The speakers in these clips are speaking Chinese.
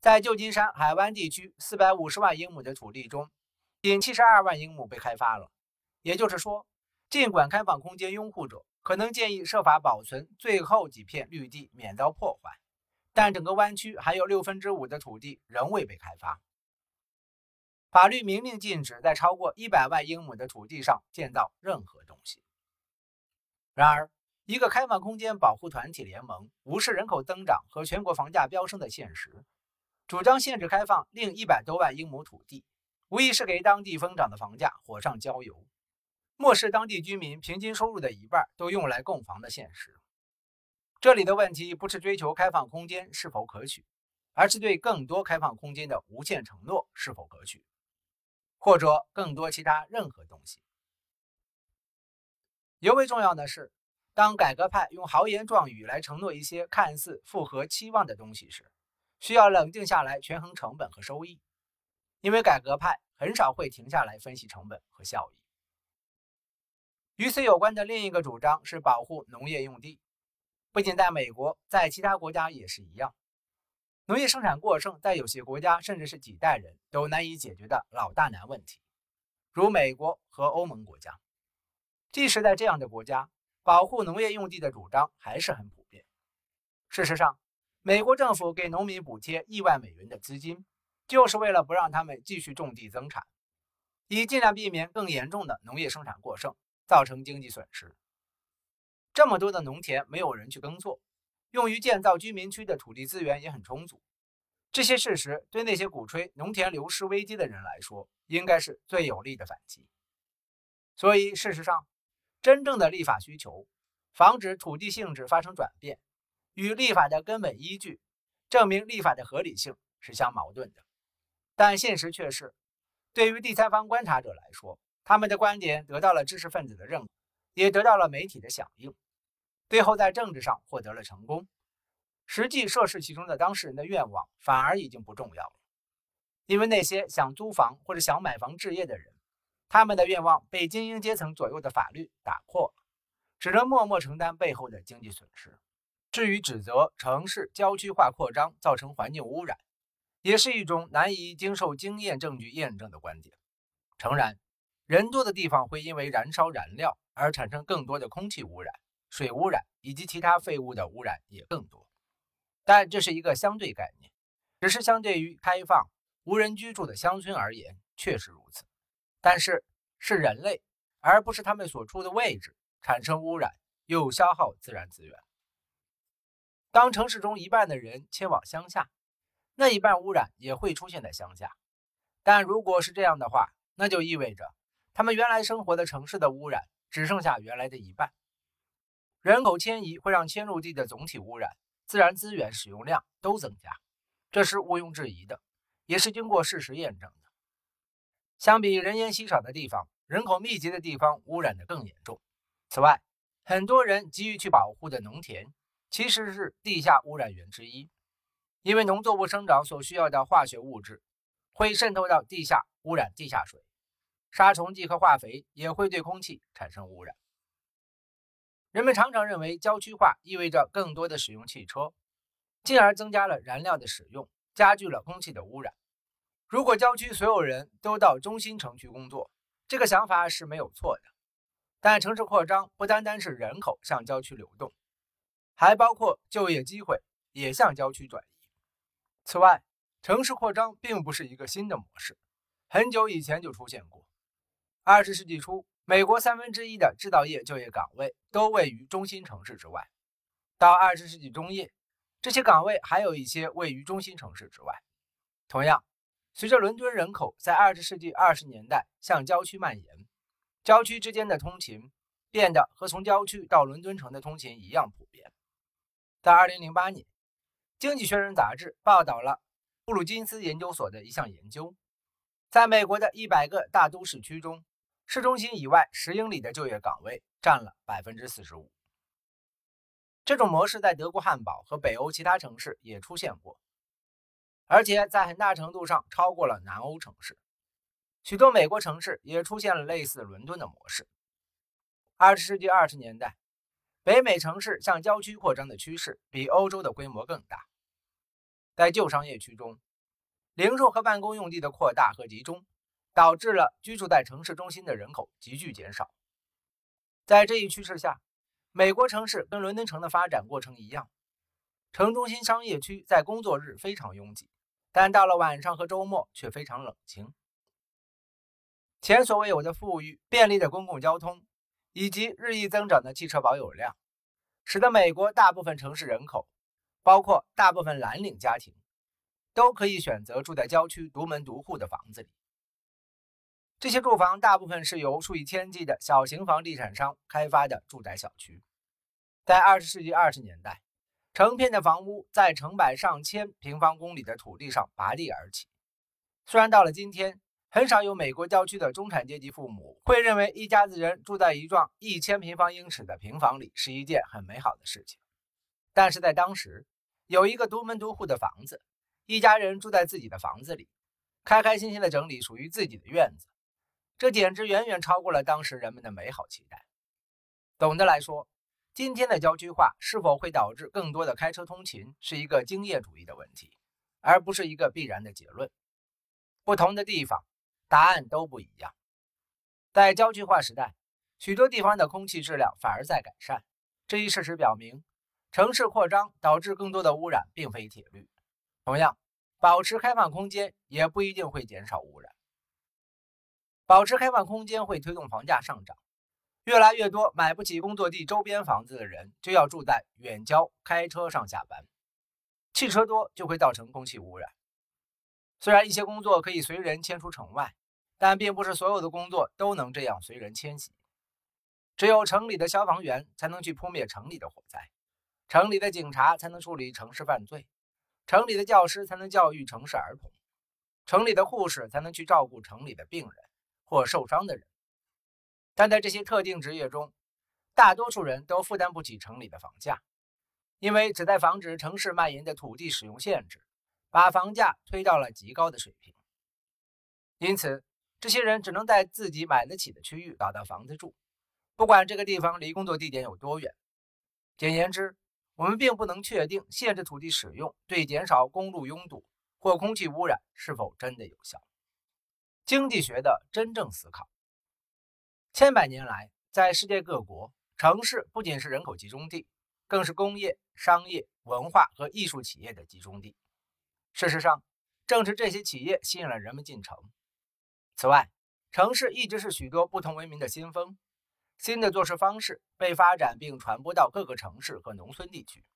在旧金山海湾地区四百五十万英亩的土地中，仅七十二万英亩被开发了。也就是说，尽管开放空间拥护者可能建议设法保存最后几片绿地免遭破坏，但整个湾区还有六分之五的土地仍未被开发。法律明令禁止在超过一百万英亩的土地上建造任何东西。然而，一个开放空间保护团体联盟无视人口增长和全国房价飙升的现实，主张限制开放另一百多万英亩土地，无疑是给当地疯涨的房价火上浇油。漠视当地居民平均收入的一半都用来供房的现实。这里的问题不是追求开放空间是否可取，而是对更多开放空间的无限承诺是否可取。或者更多其他任何东西。尤为重要的是，当改革派用豪言壮语来承诺一些看似符合期望的东西时，需要冷静下来权衡成本和收益，因为改革派很少会停下来分析成本和效益。与此有关的另一个主张是保护农业用地，不仅在美国，在其他国家也是一样。农业生产过剩，在有些国家甚至是几代人都难以解决的老大难问题，如美国和欧盟国家。即使在这样的国家，保护农业用地的主张还是很普遍。事实上，美国政府给农民补贴亿万美元的资金，就是为了不让他们继续种地增产，以尽量避免更严重的农业生产过剩造成经济损失。这么多的农田没有人去耕作。用于建造居民区的土地资源也很充足，这些事实对那些鼓吹农田流失危机的人来说，应该是最有力的反击。所以，事实上，真正的立法需求，防止土地性质发生转变，与立法的根本依据，证明立法的合理性是相矛盾的。但现实却是，对于第三方观察者来说，他们的观点得到了知识分子的认可，也得到了媒体的响应。最后在政治上获得了成功，实际涉事其中的当事人的愿望反而已经不重要了，因为那些想租房或者想买房置业的人，他们的愿望被精英阶层左右的法律打破了，只能默默承担背后的经济损失。至于指责城市郊区化扩张造成环境污染，也是一种难以经受经验证据验证的观点。诚然，人多的地方会因为燃烧燃料而产生更多的空气污染。水污染以及其他废物的污染也更多，但这是一个相对概念，只是相对于开放无人居住的乡村而言，确实如此。但是是人类，而不是他们所处的位置产生污染又消耗自然资源。当城市中一半的人迁往乡下，那一半污染也会出现在乡下。但如果是这样的话，那就意味着他们原来生活的城市的污染只剩下原来的一半。人口迁移会让迁入地的总体污染、自然资源使用量都增加，这是毋庸置疑的，也是经过事实验证的。相比人烟稀少的地方，人口密集的地方污染的更严重。此外，很多人急于去保护的农田，其实是地下污染源之一，因为农作物生长所需要的化学物质会渗透到地下，污染地下水。杀虫剂和化肥也会对空气产生污染。人们常常认为郊区化意味着更多的使用汽车，进而增加了燃料的使用，加剧了空气的污染。如果郊区所有人都到中心城区工作，这个想法是没有错的。但城市扩张不单单是人口向郊区流动，还包括就业机会也向郊区转移。此外，城市扩张并不是一个新的模式，很久以前就出现过。二十世纪初。美国三分之一的制造业就业岗位都位于中心城市之外。到二十世纪中叶，这些岗位还有一些位于中心城市之外。同样，随着伦敦人口在二十世纪二十年代向郊区蔓延，郊区之间的通勤变得和从郊区到伦敦城的通勤一样普遍。在二零零八年，《经济学人》杂志报道了布鲁金斯研究所的一项研究，在美国的一百个大都市区中。市中心以外十英里的就业岗位占了百分之四十五。这种模式在德国汉堡和北欧其他城市也出现过，而且在很大程度上超过了南欧城市。许多美国城市也出现了类似伦敦的模式。二十世纪二十年代，北美城市向郊区扩张的趋势比欧洲的规模更大。在旧商业区中，零售和办公用地的扩大和集中，导致了居住在城市中心的人口急剧减少。在这一趋势下，美国城市跟伦敦城的发展过程一样，城中心商业区在工作日非常拥挤，但到了晚上和周末却非常冷清。前所未有的富裕、便利的公共交通，以及日益增长的汽车保有量，使得美国大部分城市人口，包括大部分蓝领家庭，都可以选择住在郊区独门独户的房子里。这些住房大部分是由数以千计的小型房地产商开发的住宅小区。在二十世纪二十年代，成片的房屋在成百上千平方公里的土地上拔地而起。虽然到了今天，很少有美国郊区的中产阶级父母会认为一家子人住在一幢一千平方英尺的平房里是一件很美好的事情，但是在当时，有一个独门独户的房子，一家人住在自己的房子里，开开心心的整理属于自己的院子，这简直远远超过了当时人们的美好期待。总的来说，今天的郊区化是否会导致更多的开车通勤，是一个经验主义的问题，而不是一个必然的结论。不同的地方。答案都不一样。在郊区化时代，许多地方的空气质量反而在改善。这一事实表明，城市扩张导致更多的污染并非铁律。同样，保持开放空间也不一定会减少污染。保持开放空间会推动房价上涨，越来越多买不起工作地周边房子的人就要住在远郊，开车上下班。汽车多就会造成空气污染。虽然一些工作可以随人迁出城外。但并不是所有的工作都能这样随人迁徙。只有城里的消防员才能去扑灭城里的火灾，城里的警察才能处理城市犯罪，城里的教师才能教育城市儿童，城里的护士才能去照顾城里的病人或受伤的人。但在这些特定职业中，大多数人都负担不起城里的房价，因为旨在防止城市蔓延的土地使用限制，把房价推到了极高的水平。因此。这些人只能在自己买得起的区域找到房子住，不管这个地方离工作地点有多远。简言之，我们并不能确定限制土地使用对减少公路拥堵或空气污染是否真的有效。经济学的真正思考：千百年来，在世界各国，城市不仅是人口集中地，更是工业、商业、文化和艺术企业的集中地。事实上，正是这些企业吸引了人们进城。此外，城市一直是许多不同文明的先锋，新的做事方式被发展并传播到各个城市和农村地区。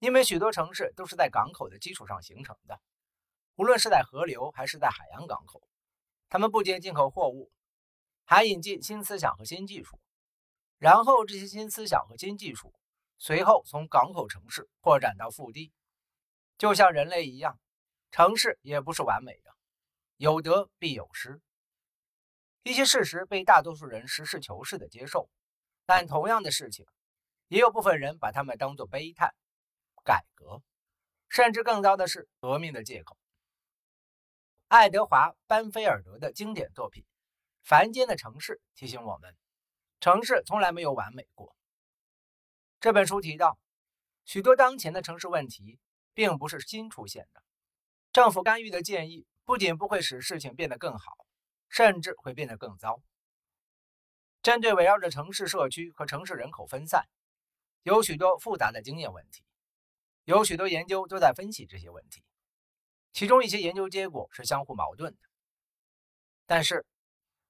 因为许多城市都是在港口的基础上形成的，无论是在河流还是在海洋港口，他们不仅进口货物，还引进新思想和新技术，然后这些新思想和新技术随后从港口城市扩展到腹地。就像人类一样，城市也不是完美的。有得必有失，一些事实被大多数人实事求是的接受，但同样的事情，也有部分人把它们当作悲叹、改革，甚至更糟的是革命的借口。爱德华·班菲尔德的经典作品《凡间的城市》提醒我们，城市从来没有完美过。这本书提到，许多当前的城市问题并不是新出现的，政府干预的建议。不仅不会使事情变得更好，甚至会变得更糟。针对围绕着城市社区和城市人口分散，有许多复杂的经验问题，有许多研究都在分析这些问题，其中一些研究结果是相互矛盾的。但是，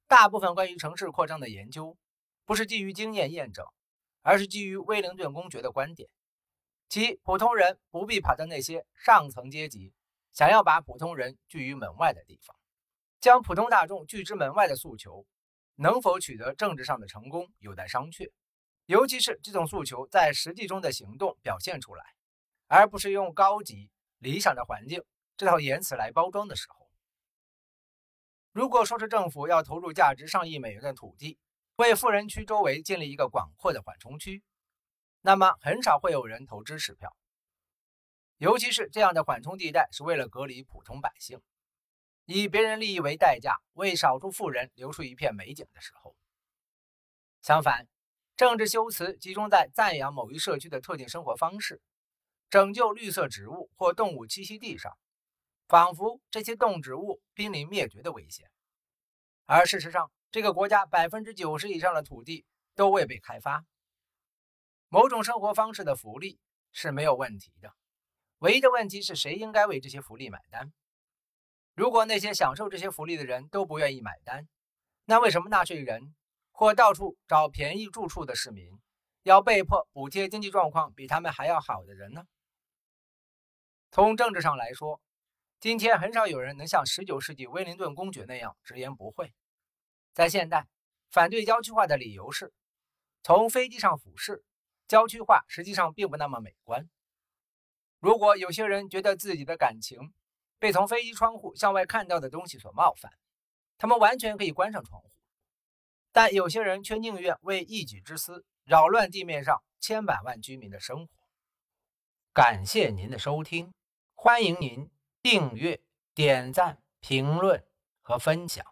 大部分关于城市扩张的研究，不是基于经验验证，而是基于威灵顿公爵的观点，即普通人不必跑到那些上层阶级。想要把普通人拒于门外的地方，将普通大众拒之门外的诉求，能否取得政治上的成功有待商榷。尤其是这种诉求在实际中的行动表现出来，而不是用高级理想的环境这套言辞来包装的时候。如果说是政府要投入价值上亿美元的土地，为富人区周围建立一个广阔的缓冲区，那么很少会有人投支持票。尤其是这样的缓冲地带是为了隔离普通百姓，以别人利益为代价，为少数富人留出一片美景的时候。相反，政治修辞集中在赞扬某一社区的特定生活方式、拯救绿色植物或动物栖息地上，仿佛这些动植物濒临灭绝的危险。而事实上，这个国家百分之九十以上的土地都未被开发。某种生活方式的福利是没有问题的，唯一的问题是谁应该为这些福利买单。如果那些享受这些福利的人都不愿意买单，那为什么纳税人或到处找便宜住处的市民要被迫补贴经济状况比他们还要好的人呢？从政治上来说，今天很少有人能像19世纪威灵顿公爵那样直言不讳。在现代，反对郊区化的理由是，从飞机上俯视，郊区化实际上并不那么美观。如果有些人觉得自己的感情，被从飞机窗户向外看到的东西所冒犯，他们完全可以关上窗户。但有些人却宁愿为一己之私扰乱地面上千百万居民的生活。感谢您的收听，欢迎您订阅、点赞、评论和分享。